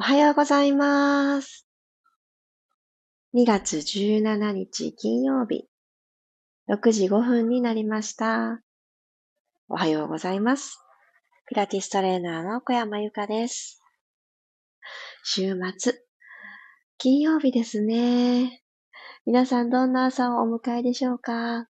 おはようございます。2月17日金曜日、6時5分になりました。おはようございます。ピラティストレーナーの小山由かです。週末、金曜日ですね。皆さんどんな朝をお迎えでしょうか？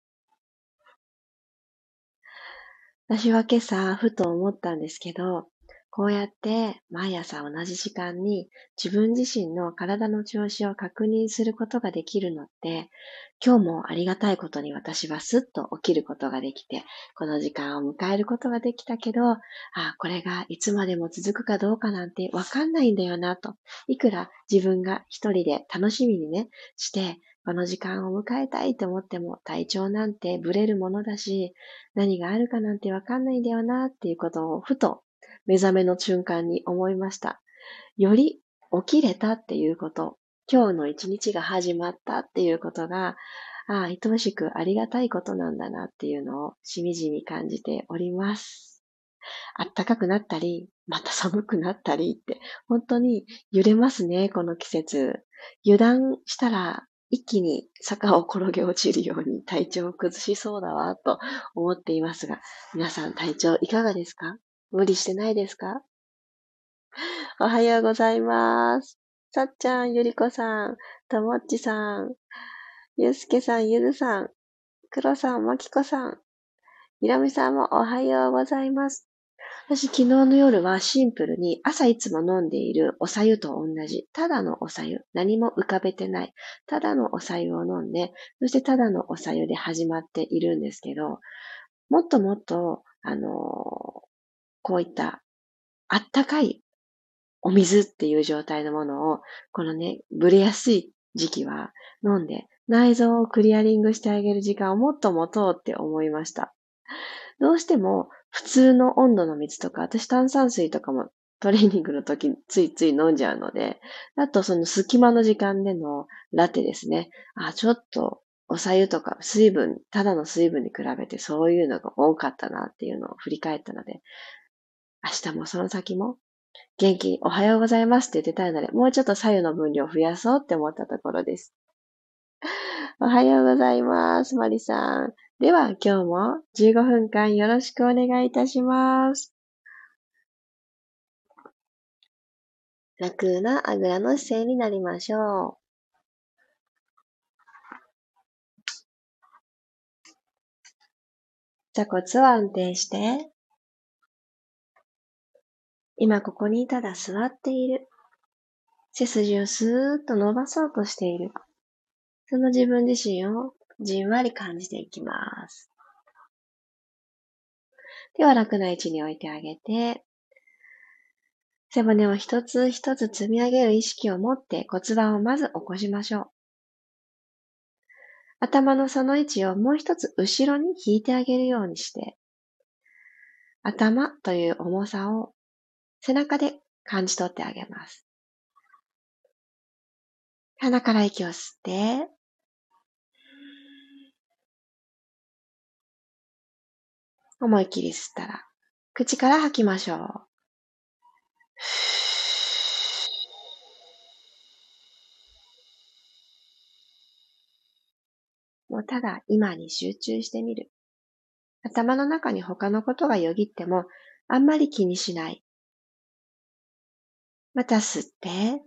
私は今朝、ふと思ったんですけど、こうやって毎朝同じ時間に自分自身の体の調子を確認することができるのって、今日もありがたいことに私はスッと起きることができて、この時間を迎えることができたけど、あ、これがいつまでも続くかどうかなんてわかんないんだよなと。いくら自分が一人で楽しみにね、して、この時間を迎えたいと思っても体調なんてブレるものだし、何があるかなんてわかんないんだよなっていうことをふと目覚めの瞬間に思いました。より起きれたっていうこと、今日の一日が始まったっていうことが、ああ、愛おしくありがたいことなんだなっていうのをしみじみ感じております。あったかくなったり、また寒くなったりって、本当に揺れますね、この季節。油断したら一気に坂を転げ落ちるように体調を崩しそうだわ、と思っていますが、皆さん体調いかがですか？無理してないですか？おはようございます。さっちゃん、ゆりこさん、ともっちさん、ゆうすけさん、ゆずさん、くろさん、まきこさん、ひろみさんもおはようございます。私、昨日の夜はシンプルに朝いつも飲んでいるおさゆと同じ、ただのおさゆ、何も浮かべてない、ただのおさゆを飲んで、そしてただのおさゆで始まっているんですけど、もっともっと、あのこういったあったかいお水っていう状態のものを、このね、ブレやすい時期は飲んで、内臓をクリアリングしてあげる時間をもっと持とうって思いました。どうしても普通の温度の水とか、私炭酸水とかもトレーニングの時ついつい飲んじゃうので、あとその隙間の時間でのラテですね。あ、ちょっとお茶湯とか水分、ただの水分に比べてそういうのが多かったなっていうのを振り返ったので、明日もその先も元気におはようございますって言ってたいので、もうちょっと左右の分量を増やそうって思ったところです。おはようございます、マリさん。では今日も15分間よろしくお願いいたします。楽なあぐらの姿勢になりましょう。座骨を安定して、今ここにただ座っている。背筋をスーッと伸ばそうとしている。その自分自身をじんわり感じていきます。手は楽な位置に置いてあげて、背骨を一つ一つ積み上げる意識を持って骨盤をまず起こしましょう。頭のその位置をもう一つ後ろに引いてあげるようにして、頭という重さを背中で感じ取ってあげます。鼻から息を吸って、思い切り吸ったら、口から吐きましょう。もうただ今に集中してみる。頭の中に他のことがよぎってもあんまり気にしない。また吸って、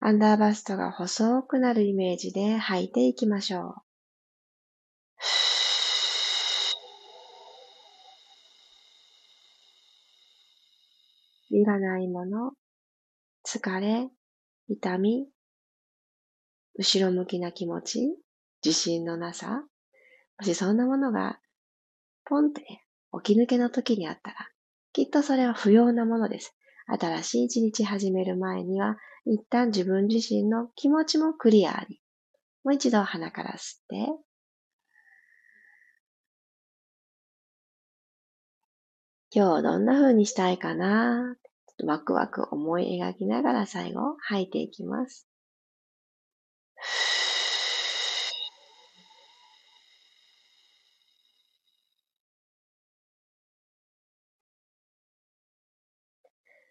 アンダーバストが細くなるイメージで吐いていきましょう。いらないもの、疲れ、痛み、後ろ向きな気持ち、自信のなさ、もしそんなものがポンって起き抜けの時にあったら、きっとそれは不要なものです。新しい一日始める前には、一旦自分自身の気持ちもクリアに。もう一度鼻から吸って、今日どんな風にしたいかなワクワク思い描きながら最後吐いていきます。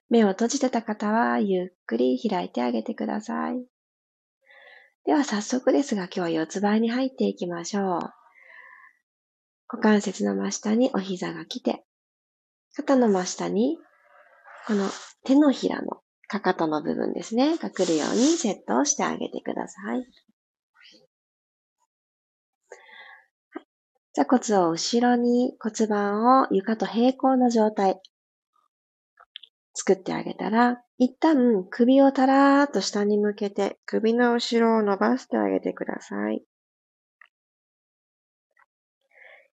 目を閉じてた方はゆっくり開いてあげてください。では早速ですが今日は四つ倍に入っていきましょう。股関節の真下にお膝が来て、肩の真下にこの手のひらのかかとの部分ですね、が来るようにセットをしてあげてください。座骨を後ろに骨盤を床と平行の状態作ってあげたら、一旦首をたらーっと下に向けて首の後ろを伸ばしてあげてください。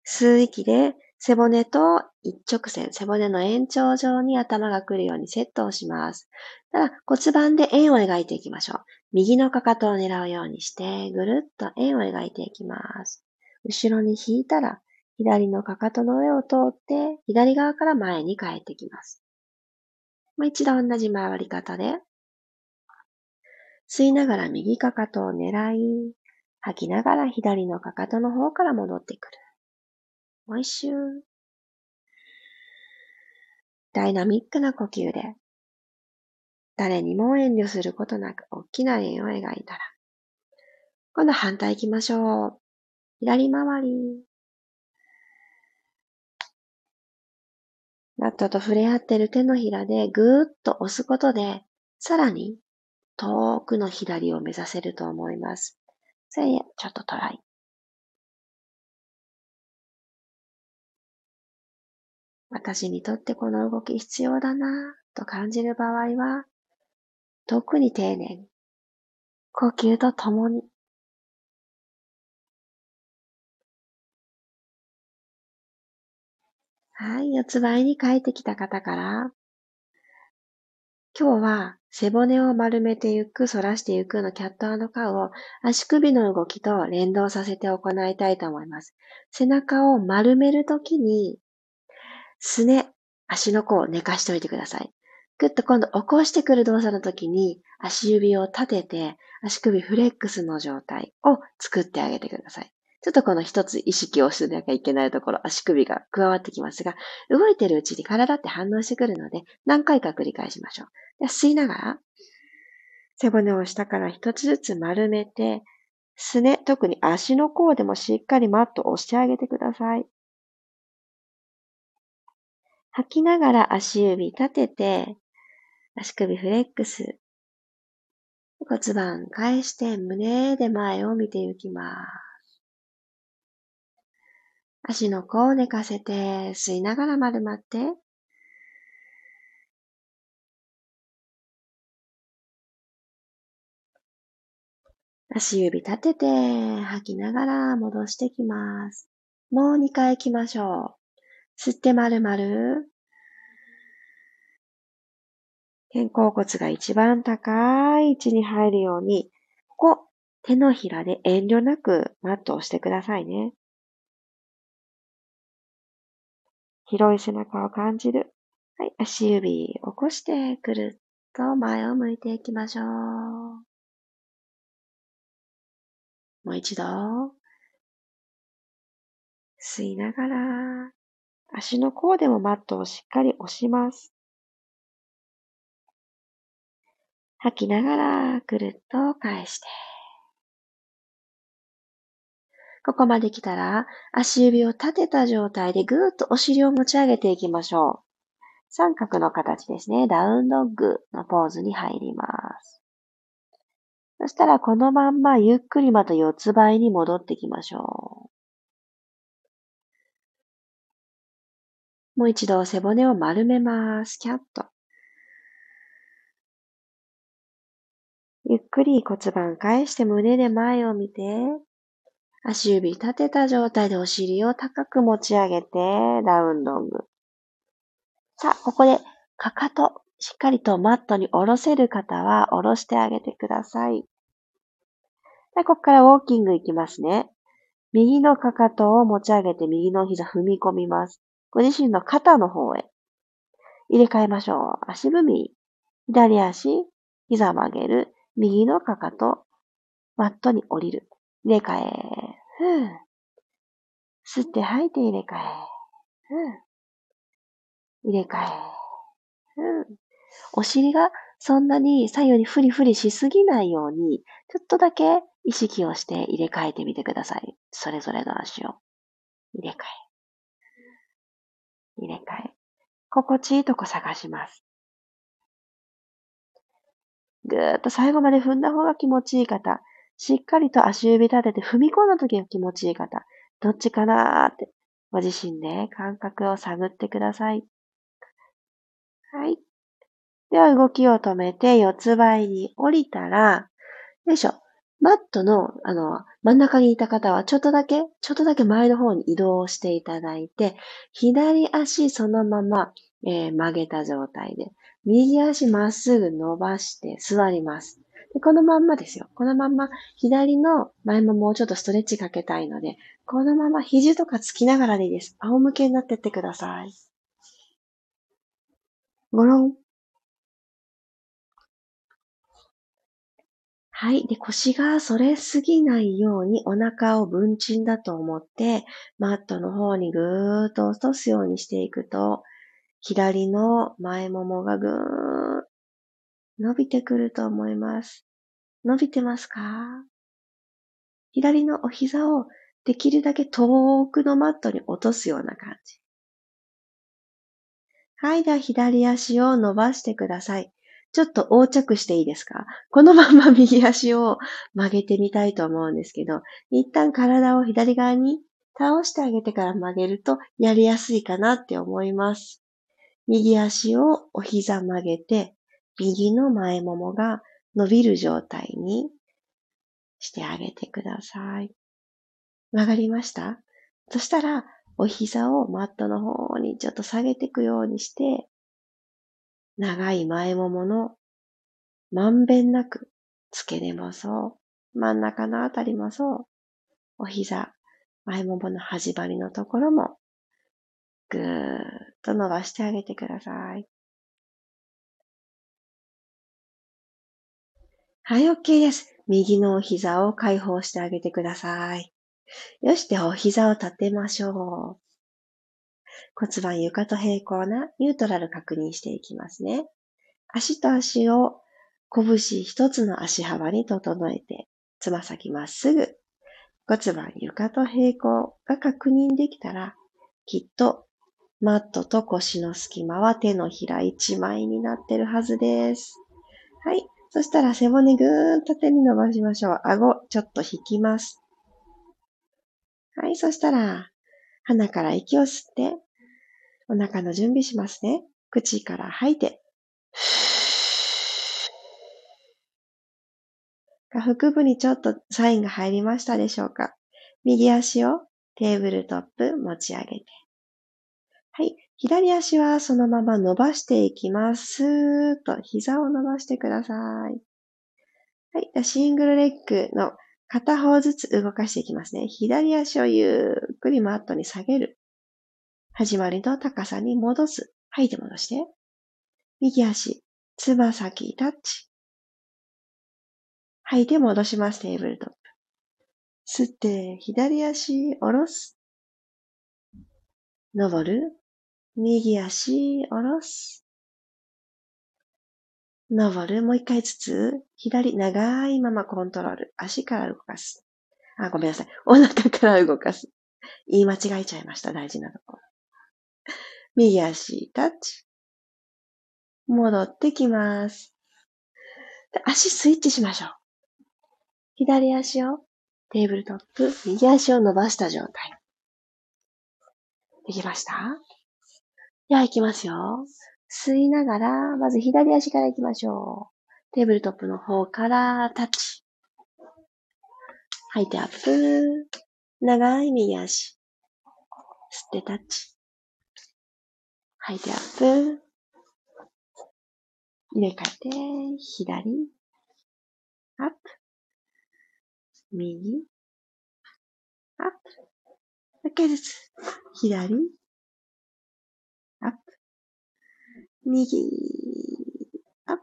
吸う息で背骨と一直線、背骨の延長上に頭が来るようにセットをします。ただ骨盤で円を描いていきましょう。右のかかとを狙うようにして、ぐるっと円を描いていきます。後ろに引いたら、左のかかとの上を通って、左側から前に帰ってきます。もう一度同じ回り方で、吸いながら右かかとを狙い、吐きながら左のかかとの方から戻ってくる。もう一周。ダイナミックな呼吸で、誰にも遠慮することなく大きな円を描いたら、今度反対行きましょう。左回り。マットと触れ合ってる手のひらでぐーっと押すことで、さらに遠くの左を目指せると思います。それちょっとトライ。私にとってこの動き必要だなぁと感じる場合は、特に丁寧に、呼吸とともにはい、四つ倍に帰ってきた方から、今日は背骨を丸めてゆく、反らしてゆくのキャットカウを足首の動きと連動させて行いたいと思います。背中を丸めるときに、すね、足の甲を寝かしておいてください。ぐっと今度起こしてくる動作の時に足指を立てて足首フレックスの状態を作ってあげてください。ちょっとこの一つ意識をしなきゃいけないところ、足首が加わってきますが、動いてるうちに体って反応してくるので、何回か繰り返しましょう。で吸いながら、背骨を下から一つずつ丸めて、すね、特に足の甲でもしっかりマットを押してあげてください。吐きながら足指立てて、足首フレックス。骨盤返して胸で前を見ていきます。足の甲を寝かせて、吸いながら丸まって、足指立てて、吐きながら戻してきます。もう2回行きましょう。吸って丸々。肩甲骨が一番高い位置に入るように、ここ、手のひらで遠慮なくマットをしてくださいね。広い背中を感じる。はい、足指起こしてくるっと前を向いていきましょう。もう一度。吸いながら、足の甲でもマットをしっかり押します。吐きながら、くるっと返して。ここまで来たら、足指を立てた状態でぐーっとお尻を持ち上げていきましょう。三角の形ですね。ダウンドッグのポーズに入ります。そしたらこのまんまゆっくりまた四つ倍に戻ってきましょう。もう一度背骨を丸めます。キャット。ゆっくり骨盤返して胸で前を見て、足指立てた状態でお尻を高く持ち上げて、ダウンドング。さあ、ここで、かかと、しっかりとマットに下ろせる方は下ろしてあげてください。でここからウォーキングいきますね。右のかかとを持ち上げて右の膝踏み込みます。ご自身の肩の方へ入れ替えましょう。足踏み。左足、膝曲げる。右のかかと、マットに降りる。入れ替え。ふう。吸って吐いて入れ替え。ふう。入れ替え。ふう。お尻がそんなに左右にフリフリしすぎないように、ちょっとだけ意識をして入れ替えてみてください。それぞれの足を。入れ替え。入れ替え。心地いいとこ探します。ぐーっと最後まで踏んだ方が気持ちいい方。しっかりと足指立てて踏み込んだ時が気持ちいい方。どっちかなーって、ご自身で感覚を探ってください。はい。では動きを止めて四つ倍に降りたら、よいしょ。マットの、あの、真ん中にいた方は、ちょっとだけ、ちょっとだけ前の方に移動していただいて、左足そのまま、えー、曲げた状態で、右足まっすぐ伸ばして座ります。でこのまんまですよ。このまんま、左の前ももうちょっとストレッチかけたいので、このまま肘とかつきながらでいいです。仰向けになってってください。ごろん。はい。で、腰が反れすぎないようにお腹を分鎮だと思って、マットの方にぐーっと落とすようにしていくと、左の前ももがぐー伸びてくると思います。伸びてますか？左のお膝をできるだけ遠くのマットに落とすような感じ。はい。では左足を伸ばしてください。ちょっと横着していいですか？このまま右足を曲げてみたいと思うんですけど、一旦体を左側に倒してあげてから曲げるとやりやすいかなって思います。右足をお膝曲げて、右の前ももが伸びる状態にしてあげてください。曲がりました？そしたら、お膝をマットの方にちょっと下げていくようにして、長い前もものまんべんなく付け根もそう、真ん中のあたりもそう、お膝、前ももの端張りのところもぐーっと伸ばしてあげてください。はい、OK です。右のお膝を解放してあげてください。よし、ではお膝を立てましょう。骨盤床と平行なニュートラル確認していきますね。足と足を拳一つの足幅に整えて、つま先まっすぐ、骨盤床と平行が確認できたら、きっとマットと腰の隙間は手のひら一枚になってるはずです。はい。そしたら背骨ぐーんと手に伸ばしましょう。顎ちょっと引きます。はい。そしたら、鼻から息を吸って、お腹の準備しますね。口から吐いて。腹部にちょっとサインが入りましたでしょうか右足をテーブルトップ持ち上げて。はい。左足はそのまま伸ばしていきます。スーッと膝を伸ばしてください。はい。シングルレッグの片方ずつ動かしていきますね。左足をゆっくりマットに下げる。始まりの高さに戻す。吐いて戻して。右足、つま先タッチ。吐いて戻します。テーブルトップ。吸って、左足下ろす。登る。右足下ろす。登る。もう一回ずつ。左、長いままコントロール。足から動かす。あ、ごめんなさい。お腹から動かす。言い間違えちゃいました。大事なところ。右足タッチ。戻ってきます。足スイッチしましょう。左足をテーブルトップ、右足を伸ばした状態。できました？では行きますよ。吸いながら、まず左足から行きましょう。テーブルトップの方からタッチ。吐いてアップ。長い右足。吸ってタッチ。吐いてアップ。入れ替えて、左、アップ。右、アップ。一回ずつ。左、右、アップ。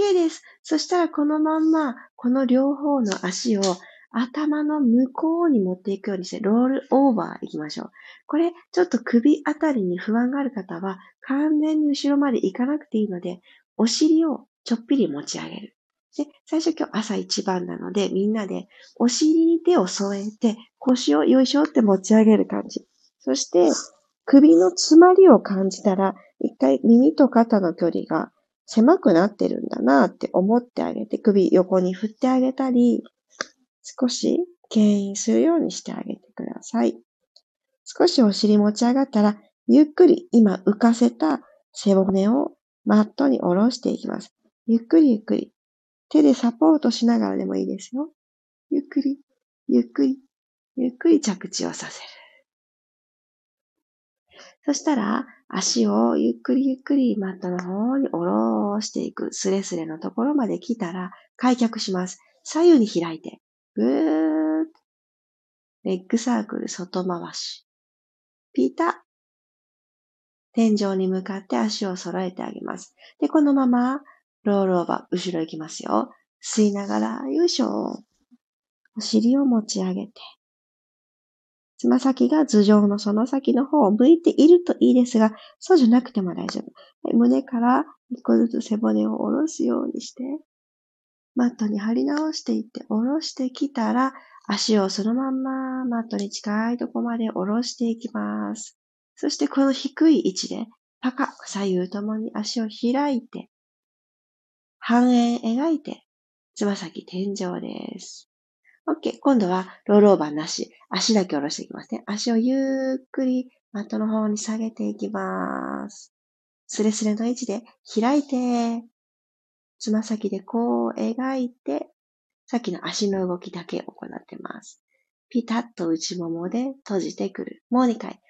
OK です。そしたらこのまんま、この両方の足を頭の向こうに持っていくようにして、ロールオーバー行きましょう。これ、ちょっと首あたりに不安がある方は、完全に後ろまで行かなくていいので、お尻をちょっぴり持ち上げる。で、最初今日朝一番なので、みんなでお尻に手を添えて、腰をよいしょって持ち上げる感じ。そして、首の詰まりを感じたら、一回耳と肩の距離が狭くなってるんだなって思ってあげて、首横に振ってあげたり、少し牽引するようにしてあげてください。少しお尻持ち上がったら、ゆっくり今浮かせた背骨をマットに下ろしていきます。ゆっくりゆっくり。手でサポートしながらでもいいですよ。ゆっくり、ゆっくり、ゆっくり着地をさせる。そしたら、足をゆっくりゆっくりマットの方に下ろしていく。スレスレのところまで来たら、開脚します。左右に開いて、ぐーっと。レッグサークル外回し。ピタ天井に向かって足を揃えてあげます。で、このまま、ロールオーバー、後ろ行きますよ。吸いながら、よいしょ。お尻を持ち上げて。つま先が頭上のその先の方を向いているといいですが、そうじゃなくても大丈夫。はい、胸から一個ずつ背骨を下ろすようにして、マットに貼り直していって下ろしてきたら、足をそのまんまマットに近いとこまで下ろしていきます。そしてこの低い位置で、パカ、左右ともに足を開いて、半円描いて、つま先天井です。OK。今度はロールオーバーなし。足だけ下ろしていきますね。足をゆっくりマットの方に下げていきます。スレスレの位置で開いて、つま先でこう描いて、さっきの足の動きだけ行ってます。ピタッと内ももで閉じてくる。もう2回。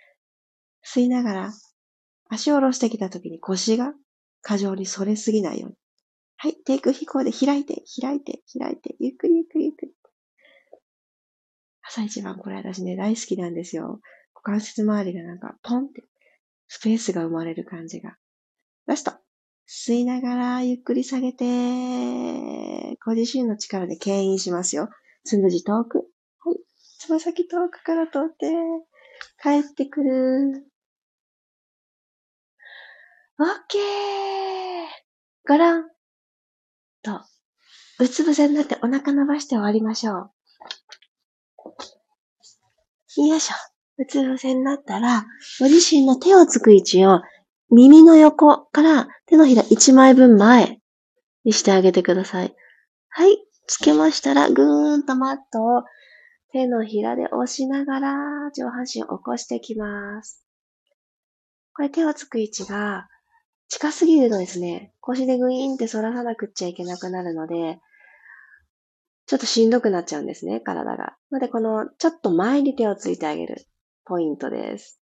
吸いながら、足を下ろしてきた時に腰が過剰に反れすぎないように。はい。テイク飛行で開いて、開いて、開いて、ゆっくりゆっくりゆっくり。朝一番これ私ね、大好きなんですよ。股関節周りがなんかポンってスペースが生まれる感じが。ラスト。吸いながらゆっくり下げて、ご自身の力で牽引しますよ。つむじ遠く。はい。つま先遠くから通って、帰ってくる。オッケーごらんと、うつ伏せになってお腹伸ばして終わりましょう。よいしょ。うつ伏せになったら、ご自身の手をつく位置を耳の横から手のひら1枚分前にしてあげてください。はい。つけましたら、ぐーんとマットを手のひらで押しながら上半身を起こしていきます。これ手をつく位置が近すぎるとですね、腰でグイーンって反らさなくっちゃいけなくなるので、ちょっとしんどくなっちゃうんですね、体が。ので、この、ちょっと前に手をついてあげるポイントです。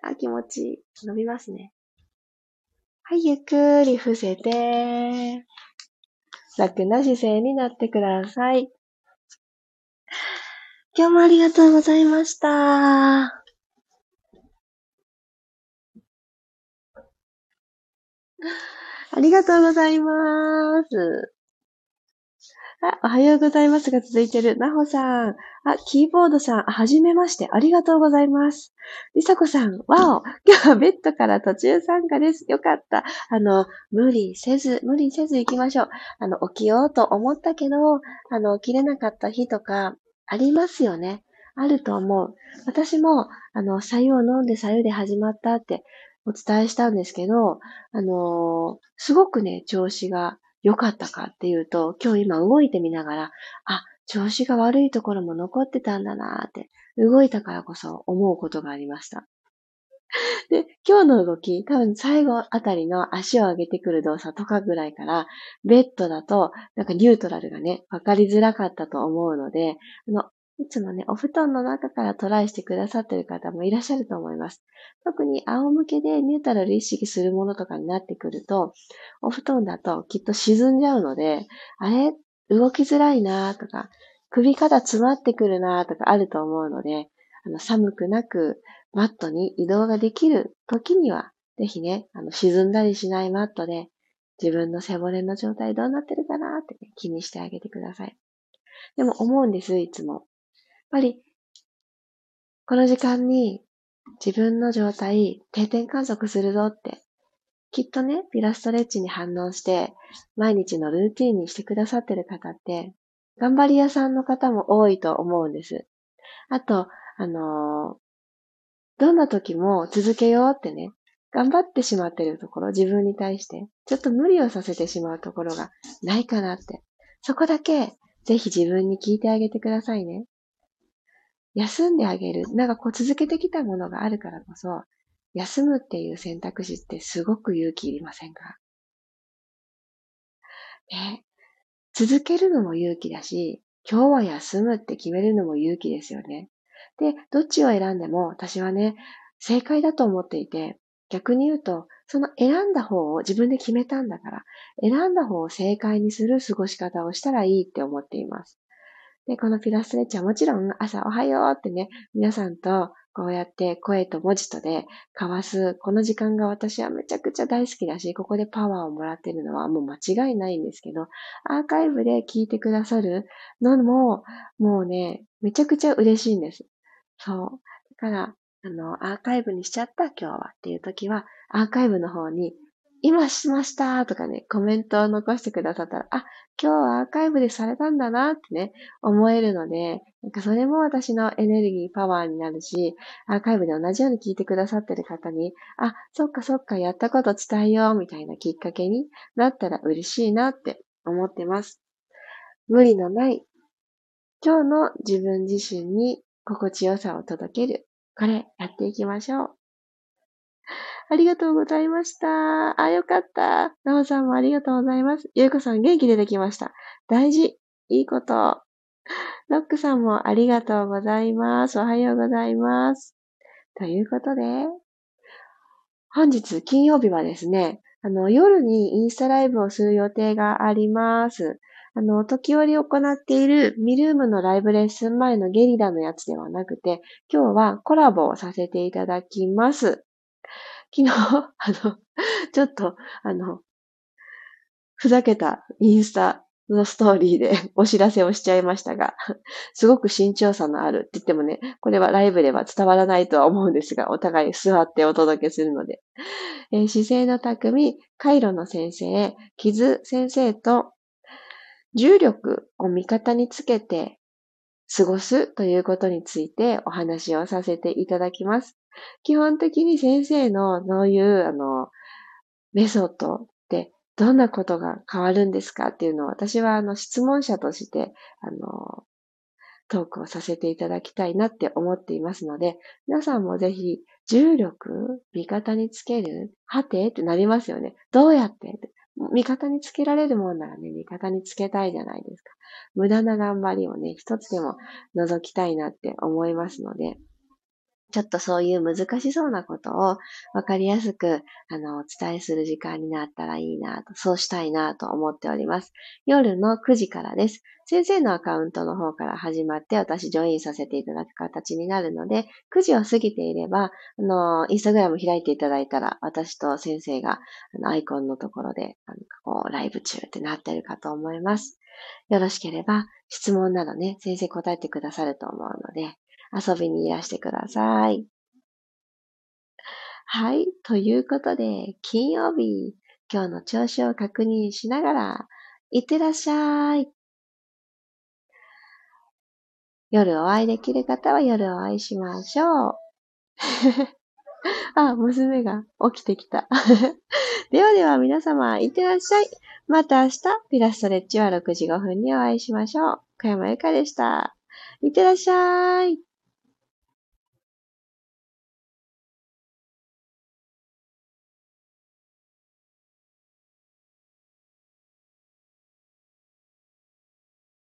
あ、気持ちいい。伸びますね。はい、ゆっくり伏せて、楽な姿勢になってください。今日もありがとうございました。ありがとうございます。あ、おはようございますが続いてる。なほさん。あ、キーボードさん。はじめまして。ありがとうございます。りさこさん。わお。今日はベッドから途中参加です。よかった。あの、無理せず、無理せず行きましょう。あの、起きようと思ったけど、あの、起きれなかった日とか、ありますよね。あると思う。私も、あの、左右を飲んで左右で始まったってお伝えしたんですけど、あのすごくね、調子が良かったかっていうと、今日今動いてみながら、あ、調子が悪いところも残ってたんだなーって、動いたからこそ思うことがありました。で、今日の動き、多分最後あたりの足を上げてくる動作とかぐらいから、ベッドだと、なんかニュートラルがね、わかりづらかったと思うので、あの、いつもね、お布団の中からトライしてくださってる方もいらっしゃると思います。特に仰向けでニュートラル意識するものとかになってくると、お布団だときっと沈んじゃうので、あれ？動きづらいなとか、首肩詰まってくるなとかあると思うので、あの寒くなくマットに移動ができる時には、ぜひね、あの沈んだりしないマットで自分の背骨の状態どうなってるかなって、ね、気にしてあげてください。でも思うんです、いつも。やっぱり、この時間に自分の状態、定点観測するぞって、きっとね、ピラストレッチに反応して、毎日のルーティンにしてくださってる方って、頑張り屋さんの方も多いと思うんです。あと、あのー、どんな時も続けようってね、頑張ってしまってるところ、自分に対して、ちょっと無理をさせてしまうところがないかなって。そこだけ、ぜひ自分に聞いてあげてくださいね。休んであげる。なんかこう続けてきたものがあるからこそ、休むっていう選択肢ってすごく勇気いりませんか？ね。続けるのも勇気だし、今日は休むって決めるのも勇気ですよね。で、どっちを選んでも私はね、正解だと思っていて、逆に言うと、その選んだ方を自分で決めたんだから、選んだ方を正解にする過ごし方をしたらいいって思っています。で、このピラストレッチはもちろん朝おはようってね、皆さんとこうやって声と文字とで交わす、この時間が私はめちゃくちゃ大好きだし、ここでパワーをもらってるのはもう間違いないんですけど、アーカイブで聞いてくださるのも、もうね、めちゃくちゃ嬉しいんです。そう。だから、あの、アーカイブにしちゃった今日はっていう時は、アーカイブの方に、今しましたとかね、コメントを残してくださったら、あ、今日はアーカイブでされたんだなってね、思えるので、なんかそれも私のエネルギー、パワーになるし、アーカイブで同じように聞いてくださってる方に、あ、そっかそっか、やったこと伝えようみたいなきっかけになったら嬉しいなって思ってます。無理のない、今日の自分自身に心地よさを届けるこれ、やっていきましょう。ありがとうございました。あ、よかった。なおさんもありがとうございます。ゆうこさん元気出てきました。大事。いいこと。ロックさんもありがとうございます。おはようございます。ということで、本日金曜日はですね、あの、夜にインスタライブをする予定があります。あの、時折行っているミルームのライブレッスン前のゲリラのやつではなくて、今日はコラボをさせていただきます。昨日、あの、ちょっと、あの、ふざけたインスタのストーリーで お知らせをしちゃいましたが、すごく慎重さのあるって言ってもね、これはライブでは伝わらないとは思うんですが、お互い座ってお届けするので。えー、姿勢の匠、カイロの先生、キズ先生と重力を味方につけて過ごすということについてお話をさせていただきます。基本的に先生のそういうあのメソッドってどんなことが変わるんですかっていうのを私はあの質問者としてあのトークをさせていただきたいなって思っていますので、皆さんもぜひ重力味方につけるはてってなりますよね。どうやって味方につけられるもんならね、味方につけたいじゃないですか。無駄な頑張りをね、一つでも覗きたいなって思いますので、ちょっとそういう難しそうなことを分かりやすく、あの、お伝えする時間になったらいいなと、そうしたいなと思っております。夜の9時からです。先生のアカウントの方から始まって私ジョインさせていただく形になるので、9時を過ぎていれば、あの、インスタグラム開いていただいたら、私と先生が、あの、アイコンのところで、なんかこう、ライブ中ってなってるかと思います。よろしければ、質問などね、先生答えてくださると思うので、遊びにいらしてください。はい。ということで、金曜日、今日の調子を確認しながら、いってらっしゃい。夜お会いできる方は夜お会いしましょう。あ、娘が起きてきた。ではでは皆様、いってらっしゃい。また明日、ピラストレッチは6時5分にお会いしましょう。小山由かでした。いってらっしゃい。